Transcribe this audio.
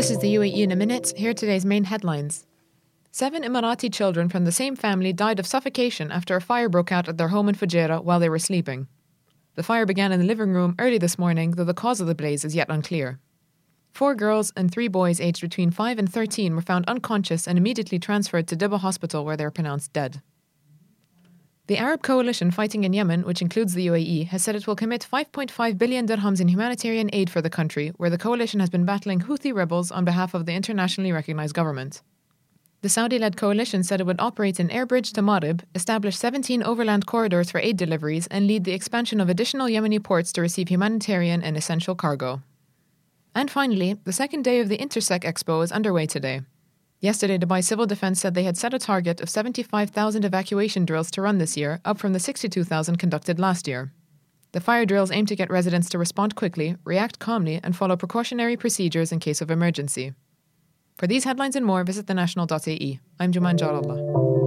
This is the UAE in a minute. Here are today's main headlines. Seven Emirati children from the same family died of suffocation after a fire broke out at their home in Fujairah while they were sleeping. The fire began in the living room early this morning, though the cause of the blaze is yet unclear. Four girls and three boys aged between 5 and 13 were found unconscious and immediately transferred to Dibba Hospital where they were pronounced dead. The Arab coalition fighting in Yemen, which includes the UAE, has said it will commit 5.5 billion dirhams in humanitarian aid for the country, where the coalition has been battling Houthi rebels on behalf of the internationally recognized government. The Saudi led coalition said it would operate an air bridge to Marib, establish 17 overland corridors for aid deliveries, and lead the expansion of additional Yemeni ports to receive humanitarian and essential cargo. And finally, the second day of the Intersec Expo is underway today. Yesterday, Dubai Civil Defense said they had set a target of 75,000 evacuation drills to run this year, up from the 62,000 conducted last year. The fire drills aim to get residents to respond quickly, react calmly, and follow precautionary procedures in case of emergency. For these headlines and more, visit thenational.ae. I'm Juman Jarallah.